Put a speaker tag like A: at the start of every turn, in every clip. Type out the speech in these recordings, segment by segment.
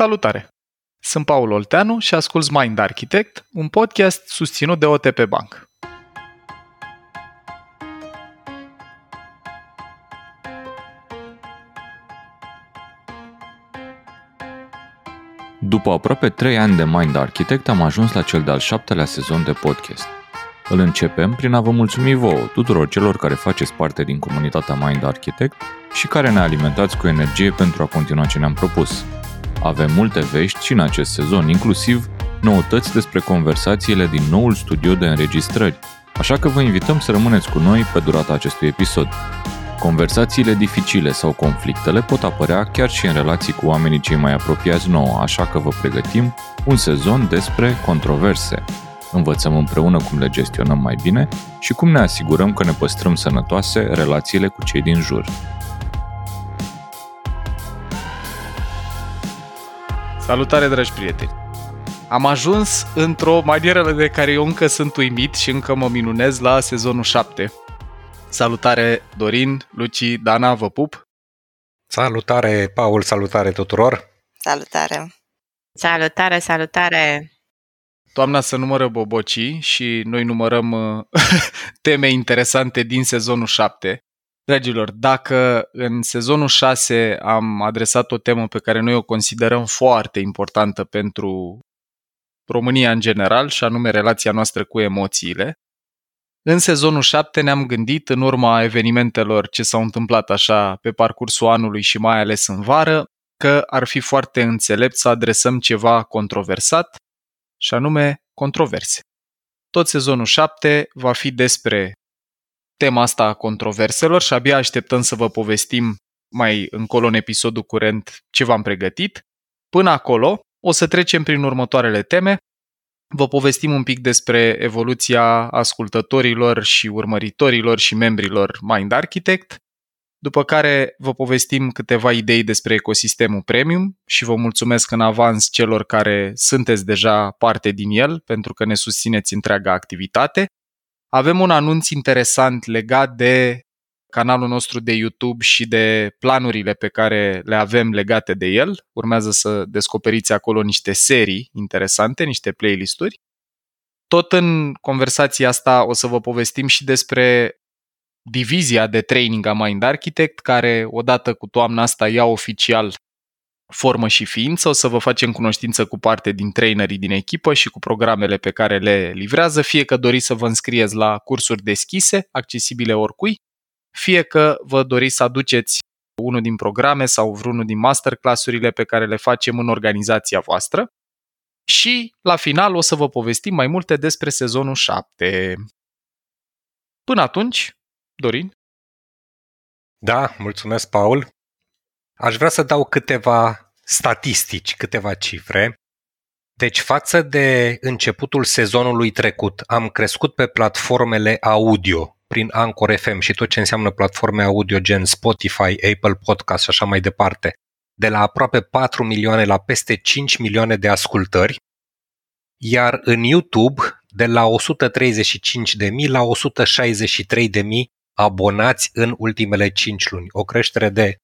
A: Salutare! Sunt Paul Olteanu și ascult Mind Architect, un podcast susținut de OTP Bank.
B: După aproape 3 ani de Mind Architect am ajuns la cel de-al șaptelea sezon de podcast. Îl începem prin a vă mulțumi vouă, tuturor celor care faceți parte din comunitatea Mind Architect și care ne alimentați cu energie pentru a continua ce ne-am propus. Avem multe vești și în acest sezon, inclusiv noutăți despre conversațiile din noul studio de înregistrări, așa că vă invităm să rămâneți cu noi pe durata acestui episod. Conversațiile dificile sau conflictele pot apărea chiar și în relații cu oamenii cei mai apropiați nouă, așa că vă pregătim un sezon despre controverse. Învățăm împreună cum le gestionăm mai bine și cum ne asigurăm că ne păstrăm sănătoase relațiile cu cei din jur.
A: Salutare, dragi prieteni! Am ajuns într-o manieră de care eu încă sunt uimit și încă mă minunez la sezonul 7. Salutare, Dorin, Luci, Dana, vă pup!
C: Salutare, Paul, salutare tuturor!
D: Salutare!
E: Salutare, salutare!
A: Toamna să numără bobocii și noi numărăm uh, teme interesante din sezonul 7. Dragilor, dacă în sezonul 6 am adresat o temă pe care noi o considerăm foarte importantă pentru România în general, și anume relația noastră cu emoțiile, în sezonul 7 ne-am gândit, în urma evenimentelor ce s-au întâmplat așa pe parcursul anului și mai ales în vară, că ar fi foarte înțelept să adresăm ceva controversat, și anume controverse. Tot sezonul 7 va fi despre tema asta a controverselor și abia așteptăm să vă povestim mai încolo în episodul curent ce v-am pregătit. Până acolo, o să trecem prin următoarele teme. Vă povestim un pic despre evoluția ascultătorilor și urmăritorilor și membrilor Mind Architect, după care vă povestim câteva idei despre ecosistemul premium și vă mulțumesc în avans celor care sunteți deja parte din el pentru că ne susțineți întreaga activitate. Avem un anunț interesant legat de canalul nostru de YouTube și de planurile pe care le avem legate de el. Urmează să descoperiți acolo niște serii interesante, niște playlisturi. Tot în conversația asta o să vă povestim și despre divizia de training a Mind Architect, care odată cu toamna asta ia oficial formă și ființă. O să vă facem cunoștință cu parte din trainerii din echipă și cu programele pe care le livrează, fie că doriți să vă înscrieți la cursuri deschise, accesibile oricui, fie că vă doriți să aduceți unul din programe sau vreunul din masterclassurile pe care le facem în organizația voastră. Și la final o să vă povestim mai multe despre sezonul 7. Până atunci, Dorin?
C: Da, mulțumesc, Paul. Aș vrea să dau câteva statistici, câteva cifre. Deci, față de începutul sezonului trecut, am crescut pe platformele audio prin Anchor FM și tot ce înseamnă platforme audio gen Spotify, Apple Podcast și așa mai departe, de la aproape 4 milioane la peste 5 milioane de ascultări, iar în YouTube de la 135.000 la 163.000 abonați în ultimele 5 luni, o creștere de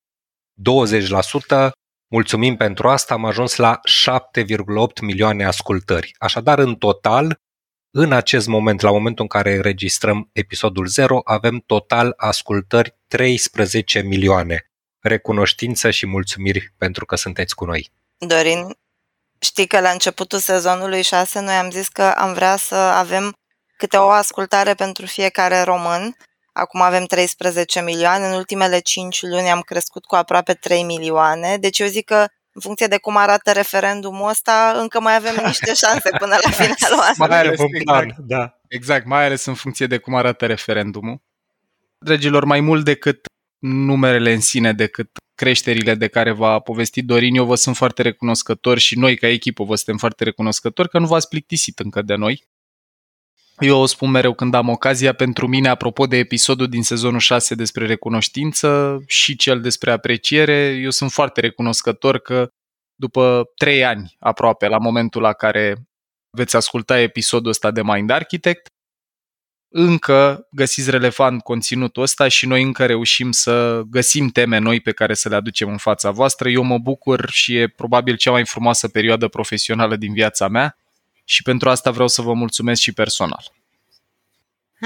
C: 20%. Mulțumim pentru asta, am ajuns la 7,8 milioane ascultări. Așadar, în total, în acest moment, la momentul în care înregistrăm episodul 0, avem total ascultări 13 milioane. Recunoștință și mulțumiri pentru că sunteți cu noi.
D: Dorin, știi că la începutul sezonului 6 noi am zis că am vrea să avem câte o ascultare pentru fiecare român. Acum avem 13 milioane, în ultimele 5 luni am crescut cu aproape 3 milioane, deci eu zic că în funcție de cum arată referendumul ăsta, încă mai avem niște șanse până la finalul anului.
A: Mai ales, exact, da. exact, mai ales în funcție de cum arată referendumul. Dragilor, mai mult decât numerele în sine, decât creșterile de care v-a povestit Dorin, eu vă sunt foarte recunoscător și noi ca echipă vă suntem foarte recunoscători că nu v-ați plictisit încă de noi. Eu o spun mereu când am ocazia, pentru mine, apropo de episodul din sezonul 6 despre recunoștință și cel despre apreciere, eu sunt foarte recunoscător că după trei ani aproape, la momentul la care veți asculta episodul ăsta de Mind Architect, încă găsiți relevant conținutul ăsta și noi încă reușim să găsim teme noi pe care să le aducem în fața voastră. Eu mă bucur și e probabil cea mai frumoasă perioadă profesională din viața mea și pentru asta vreau să vă mulțumesc și personal.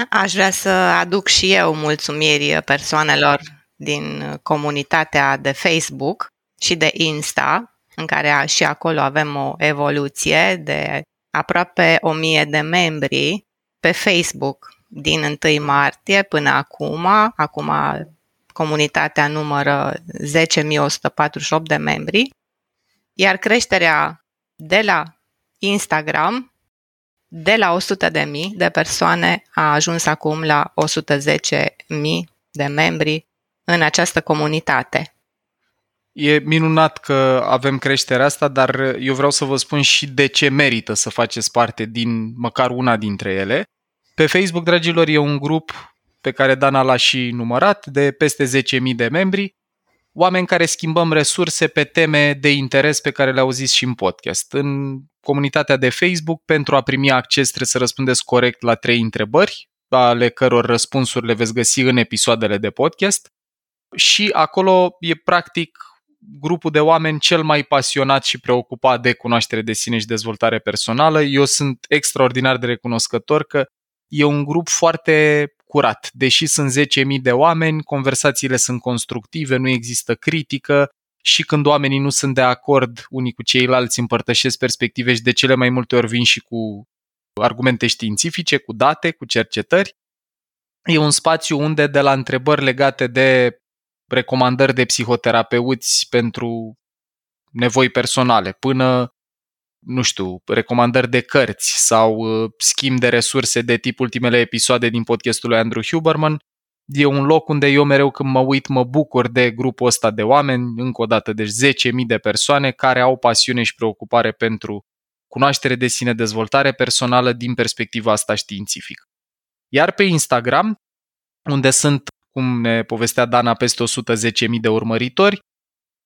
E: Aș vrea să aduc și eu mulțumiri persoanelor din comunitatea de Facebook și de Insta, în care și acolo avem o evoluție de aproape o mie de membri pe Facebook din 1 martie până acum. Acum comunitatea numără 10.148 de membri, iar creșterea de la Instagram de la 100 de mii de persoane a ajuns acum la 110 mii de membri în această comunitate.
A: E minunat că avem creșterea asta, dar eu vreau să vă spun și de ce merită să faceți parte din măcar una dintre ele. Pe Facebook, dragilor, e un grup pe care Dana l-a și numărat, de peste 10.000 de membri, oameni care schimbăm resurse pe teme de interes pe care le auziți și în podcast. În comunitatea de Facebook, pentru a primi acces, trebuie să răspundeți corect la trei întrebări, ale căror răspunsuri le veți găsi în episoadele de podcast. Și acolo e practic grupul de oameni cel mai pasionat și preocupat de cunoaștere de sine și dezvoltare personală. Eu sunt extraordinar de recunoscător că e un grup foarte curat. Deși sunt 10.000 de oameni, conversațiile sunt constructive, nu există critică și când oamenii nu sunt de acord unii cu ceilalți împărtășesc perspective și de cele mai multe ori vin și cu argumente științifice, cu date, cu cercetări. E un spațiu unde de la întrebări legate de recomandări de psihoterapeuți pentru nevoi personale, până, nu știu, recomandări de cărți sau uh, schimb de resurse de tip ultimele episoade din podcastul lui Andrew Huberman, e un loc unde eu mereu când mă uit mă bucur de grupul ăsta de oameni, încă o dată, deci 10.000 de persoane care au pasiune și preocupare pentru cunoaștere de sine, dezvoltare personală din perspectiva asta științifică. Iar pe Instagram, unde sunt cum ne povestea Dana, peste 110.000 de urmăritori.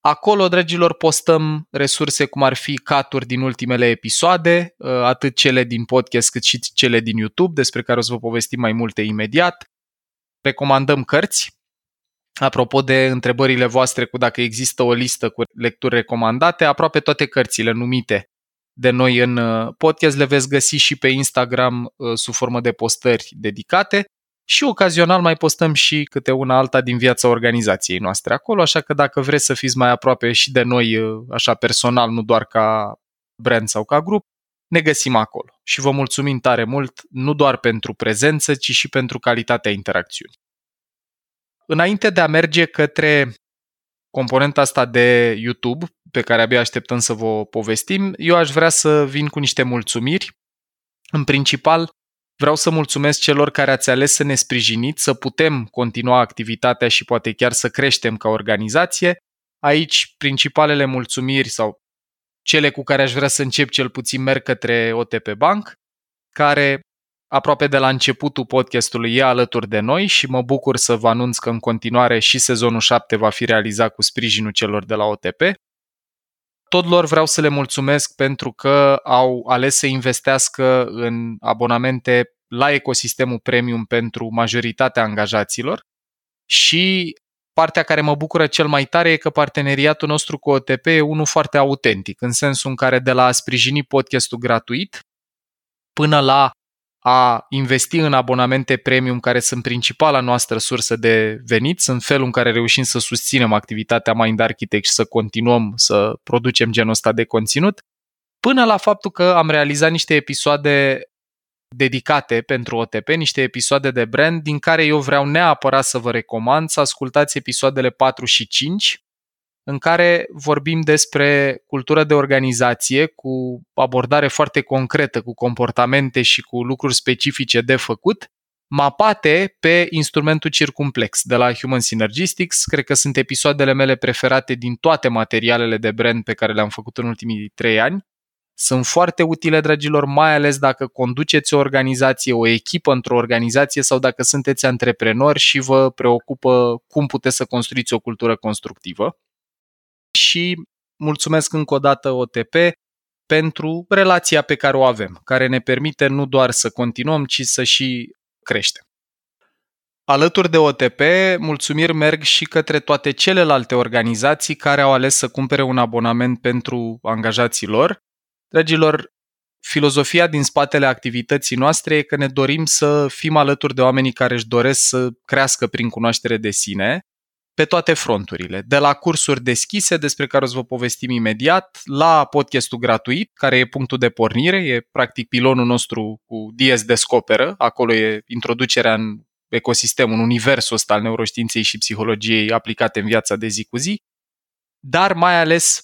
A: Acolo, dragilor, postăm resurse cum ar fi caturi din ultimele episoade, ă, atât cele din podcast cât și cele din YouTube, despre care o să vă povestim mai multe imediat. Recomandăm cărți. Apropo de întrebările voastre cu dacă există o listă cu lecturi recomandate, aproape toate cărțile numite de noi în ă, podcast le veți găsi și pe Instagram ă, sub formă de postări dedicate și ocazional mai postăm și câte una alta din viața organizației noastre acolo, așa că dacă vreți să fiți mai aproape și de noi, așa personal, nu doar ca brand sau ca grup, ne găsim acolo. Și vă mulțumim tare mult, nu doar pentru prezență, ci și pentru calitatea interacțiunii. Înainte de a merge către componenta asta de YouTube, pe care abia așteptăm să vă povestim, eu aș vrea să vin cu niște mulțumiri. În principal, Vreau să mulțumesc celor care ați ales să ne sprijiniți, să putem continua activitatea și poate chiar să creștem ca organizație. Aici, principalele mulțumiri sau cele cu care aș vrea să încep cel puțin merg către OTP Bank, care aproape de la începutul podcastului e alături de noi și mă bucur să vă anunț că în continuare și sezonul 7 va fi realizat cu sprijinul celor de la OTP. Tot lor vreau să le mulțumesc pentru că au ales să investească în abonamente la ecosistemul premium pentru majoritatea angajaților. Și partea care mă bucură cel mai tare e că parteneriatul nostru cu OTP e unul foarte autentic, în sensul în care de la a sprijini podcastul gratuit până la a investi în abonamente premium care sunt principala noastră sursă de venit, sunt felul în care reușim să susținem activitatea Mind Architect și să continuăm să producem genul ăsta de conținut, până la faptul că am realizat niște episoade dedicate pentru OTP, niște episoade de brand din care eu vreau neapărat să vă recomand să ascultați episoadele 4 și 5, în care vorbim despre cultură de organizație cu abordare foarte concretă, cu comportamente și cu lucruri specifice de făcut, mapate pe instrumentul circumplex de la Human Synergistics. Cred că sunt episoadele mele preferate din toate materialele de brand pe care le-am făcut în ultimii trei ani. Sunt foarte utile, dragilor, mai ales dacă conduceți o organizație, o echipă într-o organizație sau dacă sunteți antreprenori și vă preocupă cum puteți să construiți o cultură constructivă și mulțumesc încă o dată OTP pentru relația pe care o avem, care ne permite nu doar să continuăm, ci să și crește. Alături de OTP, mulțumiri merg și către toate celelalte organizații care au ales să cumpere un abonament pentru angajații lor. Dragilor, filozofia din spatele activității noastre e că ne dorim să fim alături de oamenii care își doresc să crească prin cunoaștere de sine, pe toate fronturile, de la cursuri deschise despre care o să vă povestim imediat, la podcastul gratuit, care e punctul de pornire, e practic pilonul nostru cu DS Descoperă, acolo e introducerea în ecosistem, în universul ăsta al neuroștiinței și psihologiei aplicate în viața de zi cu zi, dar mai ales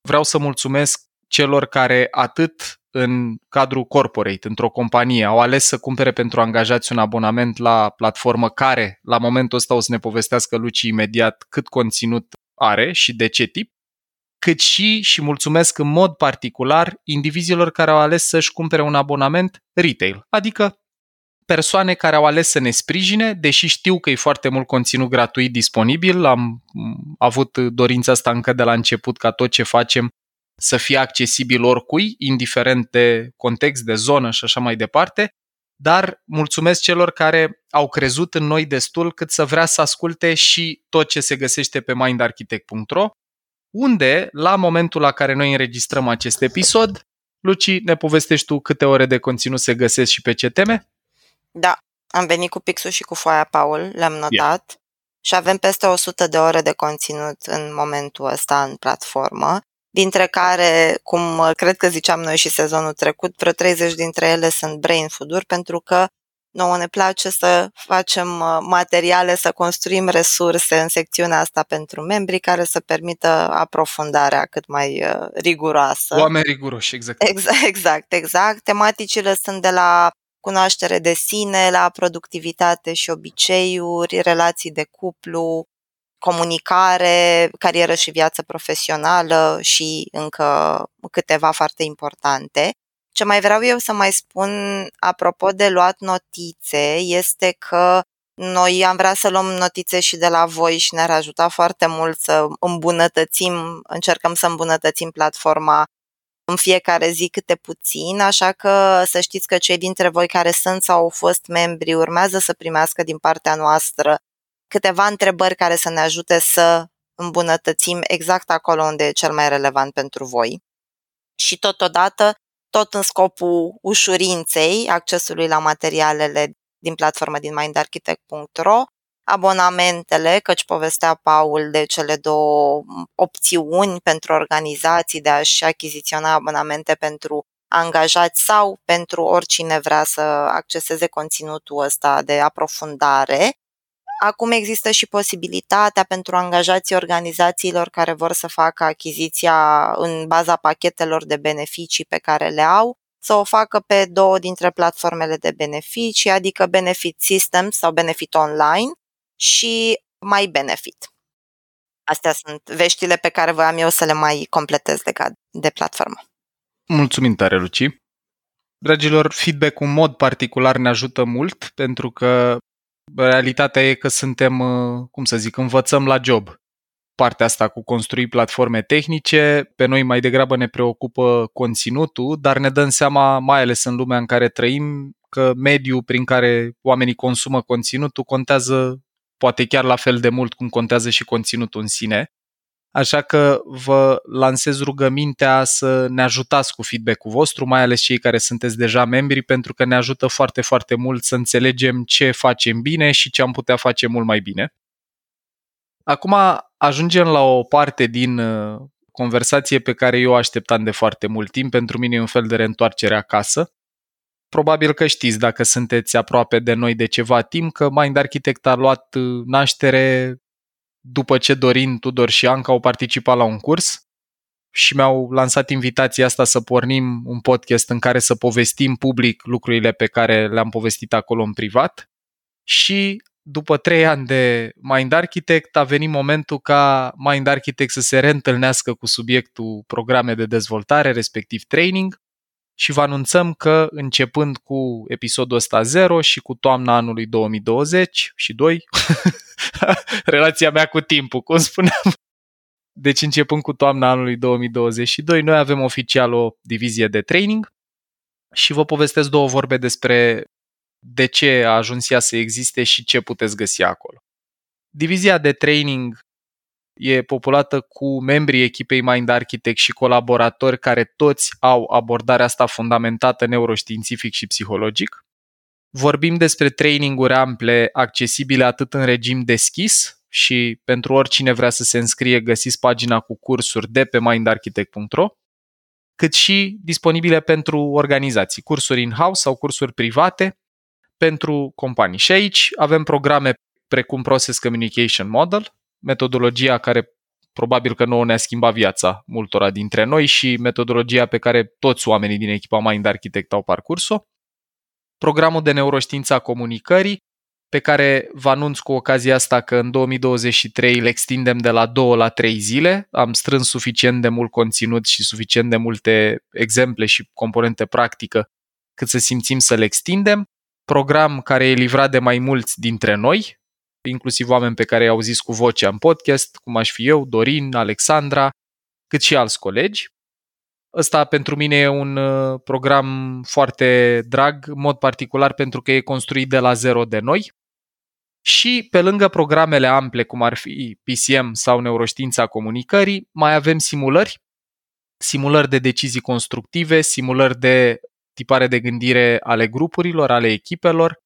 A: vreau să mulțumesc celor care atât în cadrul corporate, într-o companie, au ales să cumpere pentru angajați un abonament la platformă care, la momentul ăsta o să ne povestească Luci imediat cât conținut are și de ce tip, cât și, și mulțumesc în mod particular, indivizilor care au ales să-și cumpere un abonament retail, adică persoane care au ales să ne sprijine, deși știu că e foarte mult conținut gratuit disponibil, am avut dorința asta încă de la început ca tot ce facem să fie accesibil oricui, indiferent de context, de zonă și așa mai departe, dar mulțumesc celor care au crezut în noi destul cât să vrea să asculte și tot ce se găsește pe mindarchitect.ro, unde, la momentul la care noi înregistrăm acest episod, Luci, ne povestești tu câte ore de conținut se găsesc și pe ce teme?
D: Da, am venit cu pixul și cu foaia, Paul, le-am notat yeah. și avem peste 100 de ore de conținut în momentul ăsta în platformă dintre care, cum cred că ziceam noi și sezonul trecut, vreo 30 dintre ele sunt brain food-uri, pentru că nouă ne place să facem uh, materiale, să construim resurse în secțiunea asta pentru membrii care să permită aprofundarea cât mai uh, riguroasă.
A: Oameni riguroși, exact.
D: Exact, exact, exact. Tematicile sunt de la cunoaștere de sine, la productivitate și obiceiuri, relații de cuplu, comunicare, carieră și viață profesională și încă câteva foarte importante. Ce mai vreau eu să mai spun apropo de luat notițe este că noi am vrea să luăm notițe și de la voi și ne-ar ajuta foarte mult să îmbunătățim, încercăm să îmbunătățim platforma în fiecare zi câte puțin, așa că să știți că cei dintre voi care sunt sau au fost membri urmează să primească din partea noastră câteva întrebări care să ne ajute să îmbunătățim exact acolo unde e cel mai relevant pentru voi. Și totodată, tot în scopul ușurinței accesului la materialele din platforma din mindarchitect.ro, abonamentele, căci povestea Paul de cele două opțiuni pentru organizații de a-și achiziționa abonamente pentru angajați sau pentru oricine vrea să acceseze conținutul ăsta de aprofundare. Acum există și posibilitatea pentru angajații organizațiilor care vor să facă achiziția în baza pachetelor de beneficii pe care le au, să o facă pe două dintre platformele de beneficii, adică Benefit Systems sau Benefit Online și My Benefit. Astea sunt veștile pe care voiam eu să le mai completez legat de platformă.
A: Mulțumim tare, Luci! Dragilor, feedback în mod particular ne ajută mult pentru că realitatea e că suntem, uh, cum să zic, învățăm la job. Partea asta cu construi platforme tehnice, pe noi mai degrabă ne preocupă conținutul, dar ne dăm seama, mai ales în lumea în care trăim, că mediul prin care oamenii consumă conținutul contează poate chiar la fel de mult cum contează și conținutul în sine. Așa că vă lansez rugămintea să ne ajutați cu feedback-ul vostru, mai ales cei care sunteți deja membri, pentru că ne ajută foarte, foarte mult să înțelegem ce facem bine și ce am putea face mult mai bine. Acum ajungem la o parte din uh, conversație pe care eu o așteptam de foarte mult timp. Pentru mine e un fel de reîntoarcere acasă. Probabil că știți, dacă sunteți aproape de noi de ceva timp, că Mind Architect a luat uh, naștere după ce Dorin, Tudor și Anca au participat la un curs și mi-au lansat invitația asta să pornim un podcast în care să povestim public lucrurile pe care le-am povestit acolo în privat. Și după trei ani de Mind Architect a venit momentul ca Mind Architect să se reîntâlnească cu subiectul programe de dezvoltare, respectiv training, și vă anunțăm că începând cu episodul ăsta 0 și cu toamna anului 2020 și 2, relația mea cu timpul, cum spuneam, deci începând cu toamna anului 2022, noi avem oficial o divizie de training și vă povestesc două vorbe despre de ce a ajuns ea să existe și ce puteți găsi acolo. Divizia de training e populată cu membrii echipei Mind Architect și colaboratori care toți au abordarea asta fundamentată neuroștiințific și psihologic. Vorbim despre traininguri ample, accesibile atât în regim deschis și pentru oricine vrea să se înscrie găsiți pagina cu cursuri de pe mindarchitect.ro, cât și disponibile pentru organizații, cursuri in-house sau cursuri private pentru companii. Și aici avem programe precum Process Communication Model, metodologia care probabil că nouă ne-a schimbat viața multora dintre noi și metodologia pe care toți oamenii din echipa Mind Architect au parcurs-o. Programul de neuroștiință a comunicării, pe care vă anunț cu ocazia asta că în 2023 le extindem de la 2 la 3 zile. Am strâns suficient de mult conținut și suficient de multe exemple și componente practică cât să simțim să le extindem. Program care e livrat de mai mulți dintre noi, inclusiv oameni pe care i-au zis cu vocea în podcast, cum aș fi eu, Dorin, Alexandra, cât și alți colegi. Ăsta pentru mine e un uh, program foarte drag, în mod particular pentru că e construit de la zero de noi. Și pe lângă programele ample, cum ar fi PCM sau neuroștiința comunicării, mai avem simulări, simulări de decizii constructive, simulări de tipare de gândire ale grupurilor, ale echipelor,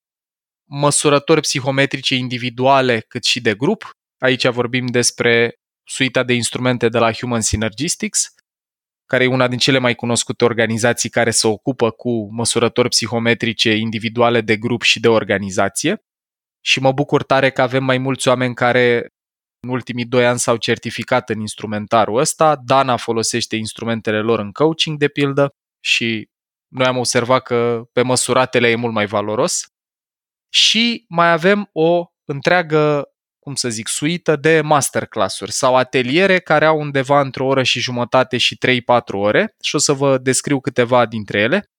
A: măsurători psihometrice individuale cât și de grup. Aici vorbim despre suita de instrumente de la Human Synergistics, care e una din cele mai cunoscute organizații care se ocupă cu măsurători psihometrice individuale de grup și de organizație. Și mă bucur tare că avem mai mulți oameni care în ultimii doi ani s-au certificat în instrumentarul ăsta. Dana folosește instrumentele lor în coaching, de pildă, și noi am observat că pe măsuratele e mult mai valoros și mai avem o întreagă, cum să zic, suită de masterclass-uri sau ateliere care au undeva între o oră și jumătate și 3-4 ore și o să vă descriu câteva dintre ele.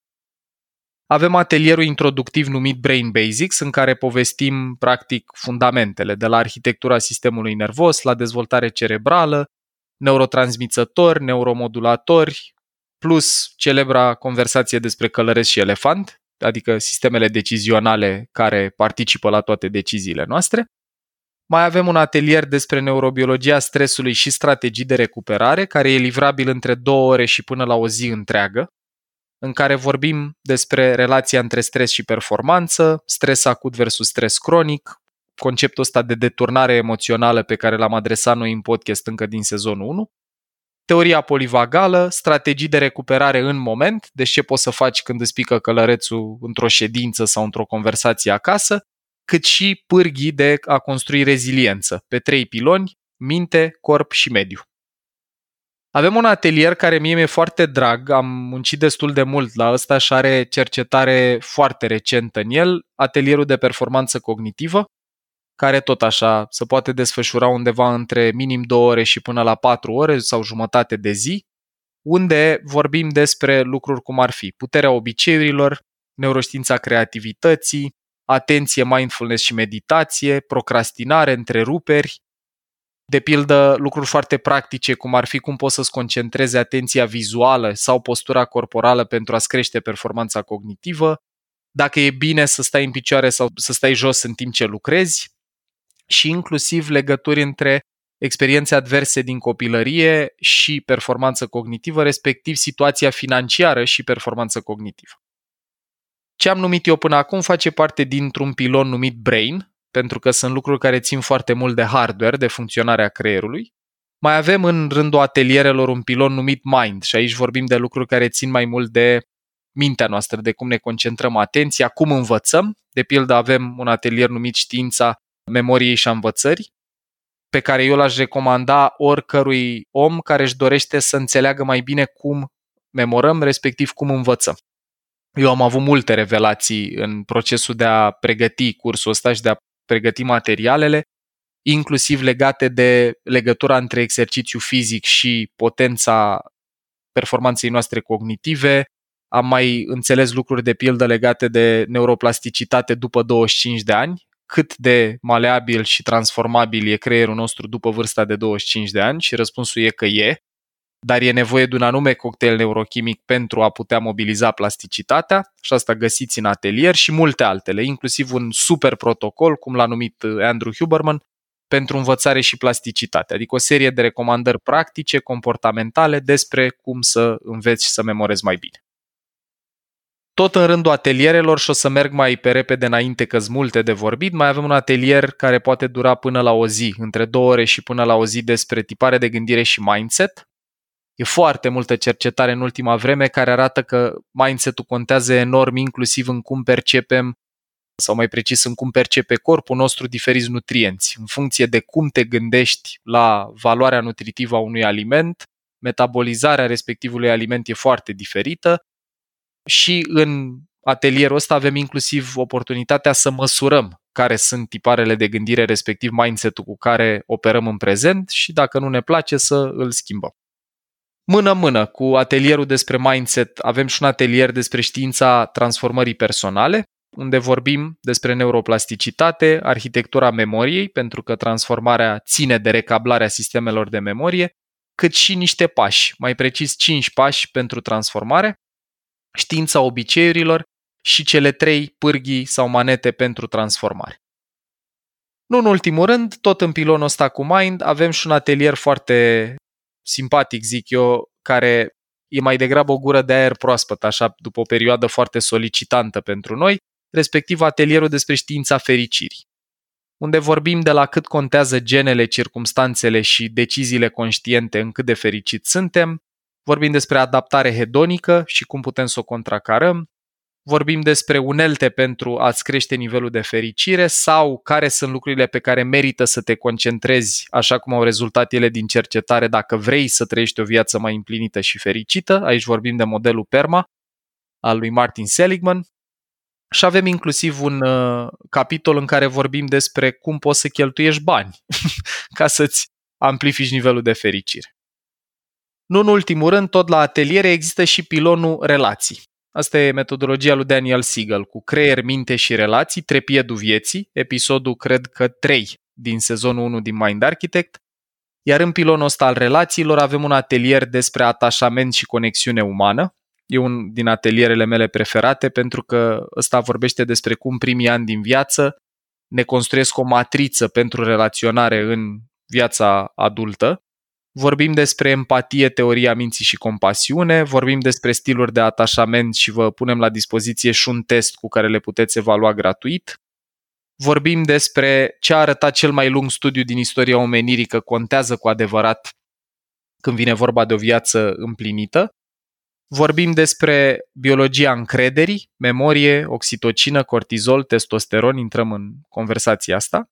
A: Avem atelierul introductiv numit Brain Basics, în care povestim practic fundamentele, de la arhitectura sistemului nervos, la dezvoltare cerebrală, neurotransmițători, neuromodulatori, plus celebra conversație despre călăreț și elefant, adică sistemele decizionale care participă la toate deciziile noastre. Mai avem un atelier despre neurobiologia stresului și strategii de recuperare, care e livrabil între două ore și până la o zi întreagă, în care vorbim despre relația între stres și performanță, stres acut versus stres cronic, conceptul ăsta de deturnare emoțională pe care l-am adresat noi în podcast încă din sezonul 1, teoria polivagală, strategii de recuperare în moment, deci ce poți să faci când îți pică călărețul într-o ședință sau într-o conversație acasă, cât și pârghii de a construi reziliență pe trei piloni, minte, corp și mediu. Avem un atelier care mie mi-e foarte drag, am muncit destul de mult la ăsta și are cercetare foarte recentă în el, atelierul de performanță cognitivă, care tot așa se poate desfășura undeva între minim 2 ore și până la 4 ore sau jumătate de zi, unde vorbim despre lucruri cum ar fi puterea obiceiurilor, neuroștiința creativității, atenție, mindfulness și meditație, procrastinare, întreruperi, de pildă lucruri foarte practice, cum ar fi cum poți să-ți concentrezi atenția vizuală sau postura corporală pentru a-ți crește performanța cognitivă, dacă e bine să stai în picioare sau să stai jos în timp ce lucrezi, și inclusiv legături între experiențe adverse din copilărie și performanță cognitivă, respectiv situația financiară și performanță cognitivă. Ce am numit eu până acum face parte dintr-un pilon numit Brain, pentru că sunt lucruri care țin foarte mult de hardware, de funcționarea creierului. Mai avem în rândul atelierelor un pilon numit Mind și aici vorbim de lucruri care țin mai mult de mintea noastră, de cum ne concentrăm atenția, cum învățăm. De pildă avem un atelier numit Știința memoriei și a învățării, pe care eu l-aș recomanda oricărui om care își dorește să înțeleagă mai bine cum memorăm, respectiv cum învățăm. Eu am avut multe revelații în procesul de a pregăti cursul ăsta și de a pregăti materialele, inclusiv legate de legătura între exercițiu fizic și potența performanței noastre cognitive. Am mai înțeles lucruri de pildă legate de neuroplasticitate după 25 de ani, cât de maleabil și transformabil e creierul nostru după vârsta de 25 de ani și răspunsul e că e. dar e nevoie de un anume cocktail neurochimic pentru a putea mobiliza plasticitatea și asta găsiți în atelier și multe altele, inclusiv un super protocol, cum l-a numit Andrew Huberman, pentru învățare și plasticitate, adică o serie de recomandări practice, comportamentale despre cum să înveți și să memorezi mai bine. Tot în rândul atelierelor și o să merg mai pe repede înainte că multe de vorbit, mai avem un atelier care poate dura până la o zi, între două ore și până la o zi despre tipare de gândire și mindset. E foarte multă cercetare în ultima vreme care arată că mindset-ul contează enorm inclusiv în cum percepem sau mai precis în cum percepe corpul nostru diferiți nutrienți. În funcție de cum te gândești la valoarea nutritivă a unui aliment, metabolizarea respectivului aliment e foarte diferită și în atelierul ăsta avem inclusiv oportunitatea să măsurăm care sunt tiparele de gândire, respectiv mindset-ul cu care operăm în prezent și dacă nu ne place să îl schimbăm. Mână-mână cu atelierul despre mindset avem și un atelier despre știința transformării personale, unde vorbim despre neuroplasticitate, arhitectura memoriei, pentru că transformarea ține de recablarea sistemelor de memorie, cât și niște pași, mai precis 5 pași pentru transformare, știința obiceiurilor și cele trei pârghii sau manete pentru transformare. Nu în ultimul rând, tot în pilonul ăsta cu Mind, avem și un atelier foarte simpatic, zic eu, care e mai degrabă o gură de aer proaspăt, așa, după o perioadă foarte solicitantă pentru noi, respectiv atelierul despre știința fericirii, unde vorbim de la cât contează genele, circumstanțele și deciziile conștiente în cât de fericit suntem, vorbim despre adaptare hedonică și cum putem să o contracarăm, vorbim despre unelte pentru a-ți crește nivelul de fericire sau care sunt lucrurile pe care merită să te concentrezi, așa cum au rezultat ele din cercetare, dacă vrei să trăiești o viață mai împlinită și fericită. Aici vorbim de modelul PERMA al lui Martin Seligman. Și avem inclusiv un uh, capitol în care vorbim despre cum poți să cheltuiești bani ca să-ți amplifici nivelul de fericire. Nu în ultimul rând, tot la ateliere există și pilonul relații. Asta e metodologia lui Daniel Siegel, cu creier, minte și relații, trepiedul vieții, episodul cred că 3 din sezonul 1 din Mind Architect, iar în pilonul ăsta al relațiilor avem un atelier despre atașament și conexiune umană. E un din atelierele mele preferate pentru că ăsta vorbește despre cum primii ani din viață ne construiesc o matriță pentru relaționare în viața adultă Vorbim despre empatie, teoria minții și compasiune, vorbim despre stiluri de atașament și vă punem la dispoziție și un test cu care le puteți evalua gratuit. Vorbim despre ce a arătat cel mai lung studiu din istoria omenirii că contează cu adevărat când vine vorba de o viață împlinită. Vorbim despre biologia încrederii, memorie, oxitocină, cortizol, testosteron, intrăm în conversația asta.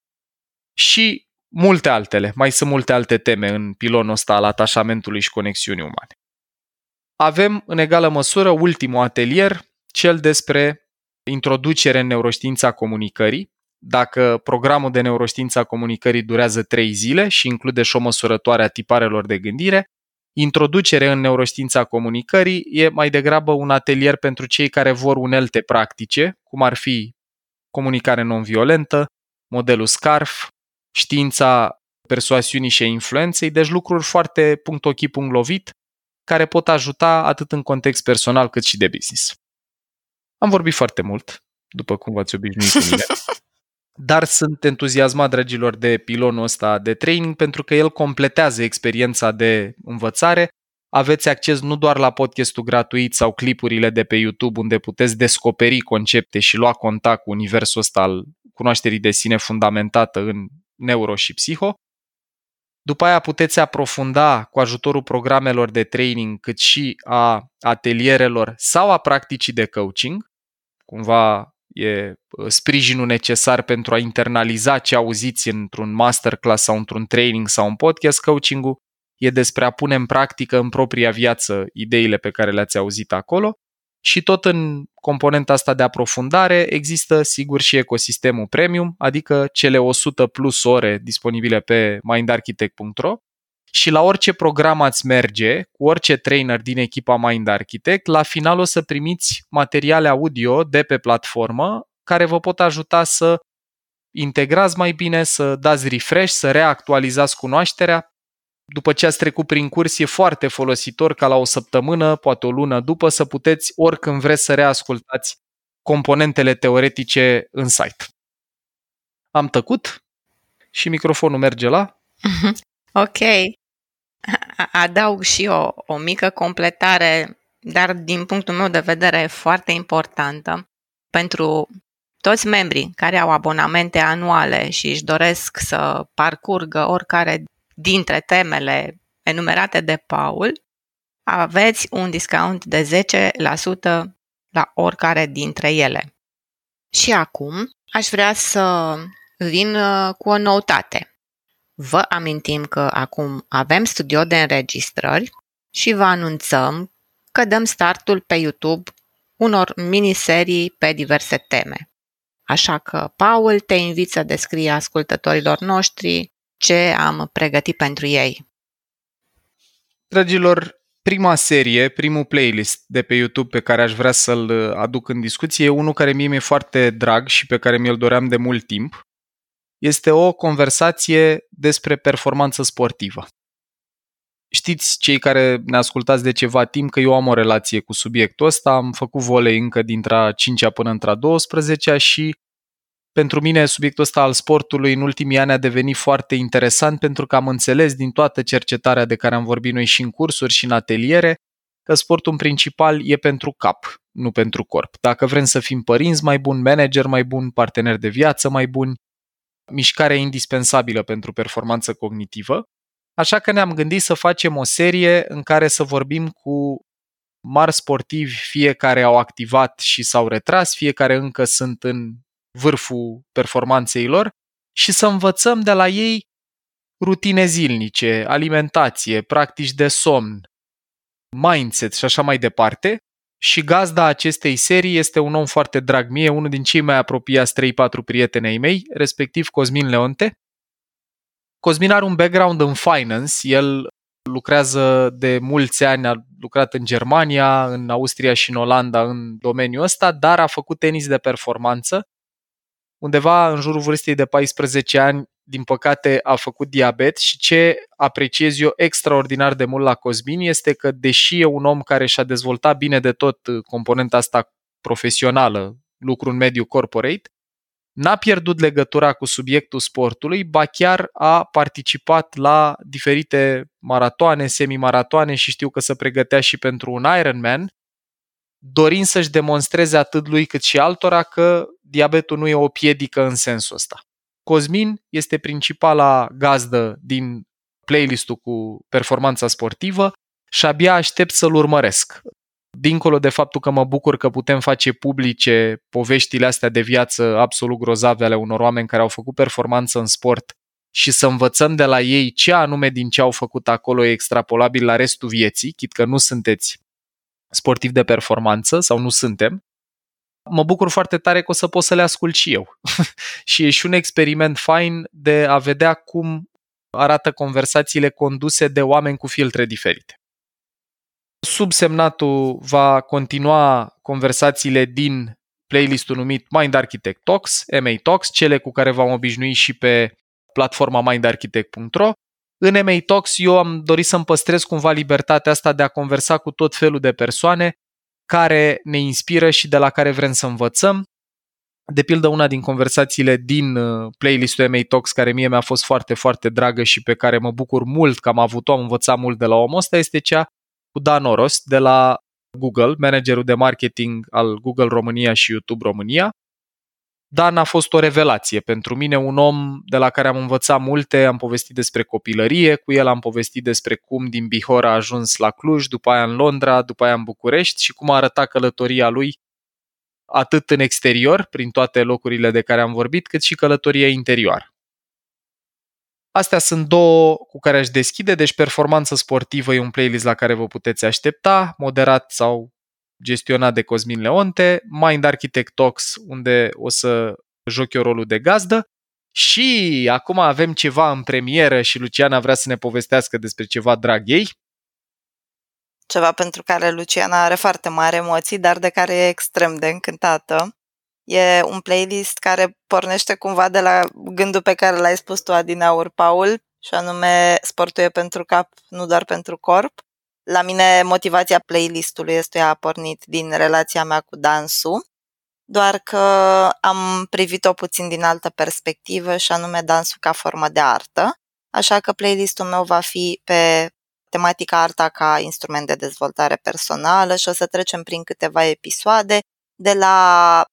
A: Și multe altele, mai sunt multe alte teme în pilonul ăsta al atașamentului și conexiunii umane. Avem în egală măsură ultimul atelier, cel despre introducere în neuroștiința comunicării. Dacă programul de neuroștiința comunicării durează 3 zile și include și o măsurătoare a tiparelor de gândire, introducere în neuroștiința comunicării e mai degrabă un atelier pentru cei care vor unelte practice, cum ar fi comunicare non-violentă, modelul SCARF, știința persoasiunii și a influenței, deci lucruri foarte punct ochi, punct lovit, care pot ajuta atât în context personal cât și de business. Am vorbit foarte mult, după cum v-ați obișnuit cu mine, dar sunt entuziasmat, dragilor, de pilonul ăsta de training pentru că el completează experiența de învățare. Aveți acces nu doar la podcastul gratuit sau clipurile de pe YouTube unde puteți descoperi concepte și lua contact cu universul ăsta al cunoașterii de sine fundamentată în neuro și psiho. După aia puteți aprofunda cu ajutorul programelor de training, cât și a atelierelor sau a practicii de coaching. Cumva e uh, sprijinul necesar pentru a internaliza ce auziți într-un masterclass sau într-un training sau un podcast. Coaching-ul e despre a pune în practică în propria viață ideile pe care le-ați auzit acolo. Și tot în componenta asta de aprofundare există sigur și ecosistemul premium, adică cele 100 plus ore disponibile pe mindarchitect.ro și la orice program ați merge, cu orice trainer din echipa Mind Architect, la final o să primiți materiale audio de pe platformă care vă pot ajuta să integrați mai bine, să dați refresh, să reactualizați cunoașterea după ce ați trecut prin curs, e foarte folositor ca la o săptămână, poate o lună după, să puteți oricând vreți să reascultați componentele teoretice în site. Am tăcut și microfonul merge la...
E: Ok. Adaug și eu o mică completare, dar din punctul meu de vedere foarte importantă pentru toți membrii care au abonamente anuale și își doresc să parcurgă oricare dintre temele enumerate de Paul, aveți un discount de 10% la oricare dintre ele. Și acum aș vrea să vin uh, cu o noutate. Vă amintim că acum avem studio de înregistrări și vă anunțăm că dăm startul pe YouTube unor miniserii pe diverse teme. Așa că, Paul, te invit să descrie ascultătorilor noștri ce am pregătit pentru ei.
A: Dragilor, prima serie, primul playlist de pe YouTube pe care aș vrea să-l aduc în discuție e unul care mie mi-e foarte drag și pe care mi-l doream de mult timp. Este o conversație despre performanță sportivă. Știți, cei care ne ascultați de ceva timp, că eu am o relație cu subiectul ăsta, am făcut volei încă dintre 5 până între 12 și pentru mine subiectul ăsta al sportului în ultimii ani a devenit foarte interesant pentru că am înțeles din toată cercetarea de care am vorbit noi și în cursuri și în ateliere că sportul în principal e pentru cap, nu pentru corp. Dacă vrem să fim părinți mai buni, manager mai buni, parteneri de viață mai buni, mișcarea indispensabilă pentru performanță cognitivă. Așa că ne-am gândit să facem o serie în care să vorbim cu mari sportivi, fie care au activat și s-au retras, fie care încă sunt în vârful performanței lor și să învățăm de la ei rutine zilnice, alimentație, practici de somn, mindset și așa mai departe. Și gazda acestei serii este un om foarte drag mie, unul din cei mai apropiați 3-4 prieteni ai mei, respectiv Cosmin Leonte. Cosmin are un background în finance, el lucrează de mulți ani, a lucrat în Germania, în Austria și în Olanda în domeniul ăsta, dar a făcut tenis de performanță undeva în jurul vârstei de 14 ani, din păcate, a făcut diabet și ce apreciez eu extraordinar de mult la Cosmin este că, deși e un om care și-a dezvoltat bine de tot uh, componenta asta profesională, lucru în mediul corporate, n-a pierdut legătura cu subiectul sportului, ba chiar a participat la diferite maratoane, semimaratoane și știu că se pregătea și pentru un Ironman, dorind să-și demonstreze atât lui cât și altora că diabetul nu e o piedică în sensul ăsta. Cosmin este principala gazdă din playlistul cu performanța sportivă și abia aștept să-l urmăresc. Dincolo de faptul că mă bucur că putem face publice poveștile astea de viață absolut grozave ale unor oameni care au făcut performanță în sport și să învățăm de la ei ce anume din ce au făcut acolo e extrapolabil la restul vieții, chit că nu sunteți sportivi de performanță sau nu suntem, mă bucur foarte tare că o să pot să le ascult și eu. și e și un experiment fain de a vedea cum arată conversațiile conduse de oameni cu filtre diferite. Subsemnatul va continua conversațiile din playlistul numit Mind Architect Talks, MA Talks, cele cu care v-am obișnuit și pe platforma mindarchitect.ro. În MA Talks eu am dorit să-mi păstrez cumva libertatea asta de a conversa cu tot felul de persoane care ne inspiră și de la care vrem să învățăm. De pildă, una din conversațiile din uh, playlistul MA Talks, care mie mi-a fost foarte, foarte dragă și pe care mă bucur mult că am avut-o, am învățat mult de la omul ăsta, este cea cu Dan Oros de la Google, managerul de marketing al Google România și YouTube România, Dan a fost o revelație pentru mine, un om de la care am învățat multe, am povestit despre copilărie, cu el am povestit despre cum din Bihor a ajuns la Cluj, după aia în Londra, după aia în București și cum a arătat călătoria lui atât în exterior, prin toate locurile de care am vorbit, cât și călătoria interioară. Astea sunt două cu care aș deschide, deci performanță sportivă e un playlist la care vă puteți aștepta, moderat sau gestionat de Cosmin Leonte, Mind Architect Talks, unde o să joc eu rolul de gazdă. Și acum avem ceva în premieră și Luciana vrea să ne povestească despre ceva drag ei.
D: Ceva pentru care Luciana are foarte mari emoții, dar de care e extrem de încântată. E un playlist care pornește cumva de la gândul pe care l-ai spus tu, Adinaur, Paul, și anume sportul e pentru cap, nu doar pentru corp. La mine motivația playlistului este a pornit din relația mea cu dansul, doar că am privit-o puțin din altă perspectivă și anume dansul ca formă de artă, așa că playlistul meu va fi pe tematica arta ca instrument de dezvoltare personală și o să trecem prin câteva episoade de la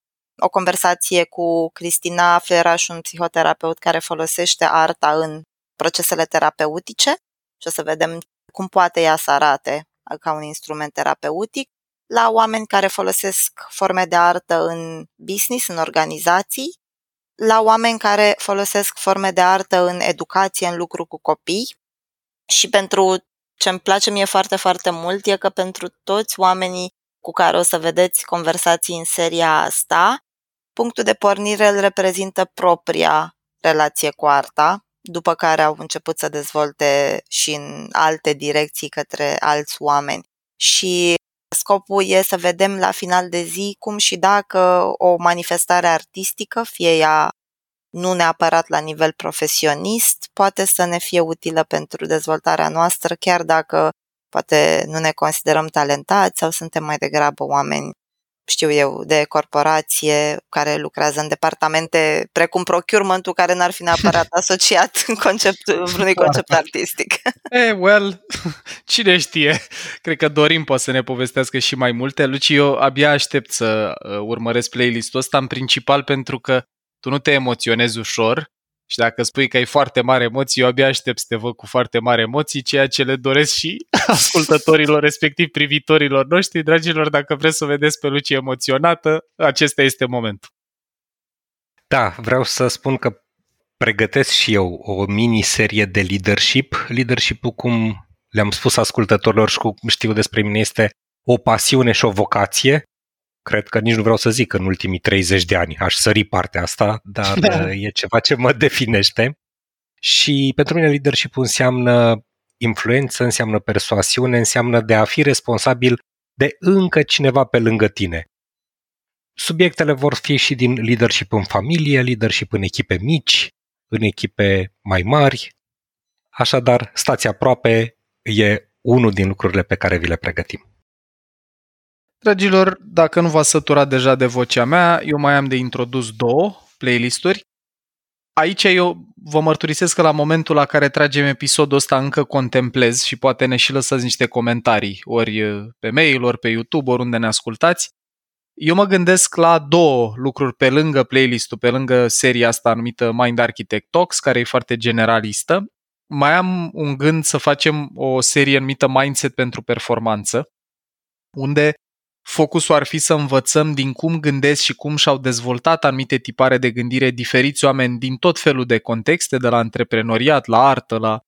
D: o conversație cu Cristina Fleraș, un psihoterapeut care folosește arta în procesele terapeutice și o să vedem cum poate ea să arate ca un instrument terapeutic, la oameni care folosesc forme de artă în business, în organizații, la oameni care folosesc forme de artă în educație, în lucru cu copii. Și pentru ce îmi place mie foarte, foarte mult e că pentru toți oamenii cu care o să vedeți conversații în seria asta, punctul de pornire îl reprezintă propria relație cu arta, după care au început să dezvolte și în alte direcții către alți oameni. Și scopul e să vedem la final de zi cum și dacă o manifestare artistică, fie ea nu neapărat la nivel profesionist, poate să ne fie utilă pentru dezvoltarea noastră, chiar dacă poate nu ne considerăm talentați sau suntem mai degrabă oameni știu eu, de corporație care lucrează în departamente precum procurement care n-ar fi neapărat asociat în concept, vreunui concept artistic.
A: E, well, cine știe? Cred că Dorin poate să ne povestească și mai multe. Luci, eu abia aștept să uh, urmăresc playlistul ăsta, în principal pentru că tu nu te emoționezi ușor și dacă spui că ai foarte mare emoții, eu abia aștept să te văd cu foarte mare emoții, ceea ce le doresc și ascultătorilor, respectiv privitorilor noștri. Dragilor, dacă vreți să vedeți pe Lucie emoționată, acesta este momentul.
C: Da, vreau să spun că pregătesc și eu o mini-serie de leadership. Leadership-ul, cum le-am spus ascultătorilor și cum știu despre mine, este o pasiune și o vocație cred că nici nu vreau să zic în ultimii 30 de ani. Aș sări partea asta, dar da. e ceva ce mă definește. Și pentru mine leadership înseamnă influență, înseamnă persoasiune, înseamnă de a fi responsabil de încă cineva pe lângă tine. Subiectele vor fi și din leadership în familie, leadership în echipe mici, în echipe mai mari. Așadar, stați aproape, e unul din lucrurile pe care vi le pregătim.
A: Dragilor, dacă nu v-ați săturat deja de vocea mea, eu mai am de introdus două playlisturi. Aici eu vă mărturisesc că la momentul la care tragem episodul ăsta încă contemplez și poate ne și lăsați niște comentarii, ori pe mail, ori pe YouTube, oriunde ne ascultați. Eu mă gândesc la două lucruri pe lângă playlistul, pe lângă seria asta numită Mind Architect Talks, care e foarte generalistă. Mai am un gând să facem o serie numită Mindset pentru performanță, unde Focusul ar fi să învățăm din cum gândesc și cum și-au dezvoltat anumite tipare de gândire diferiți oameni din tot felul de contexte, de la antreprenoriat, la artă, la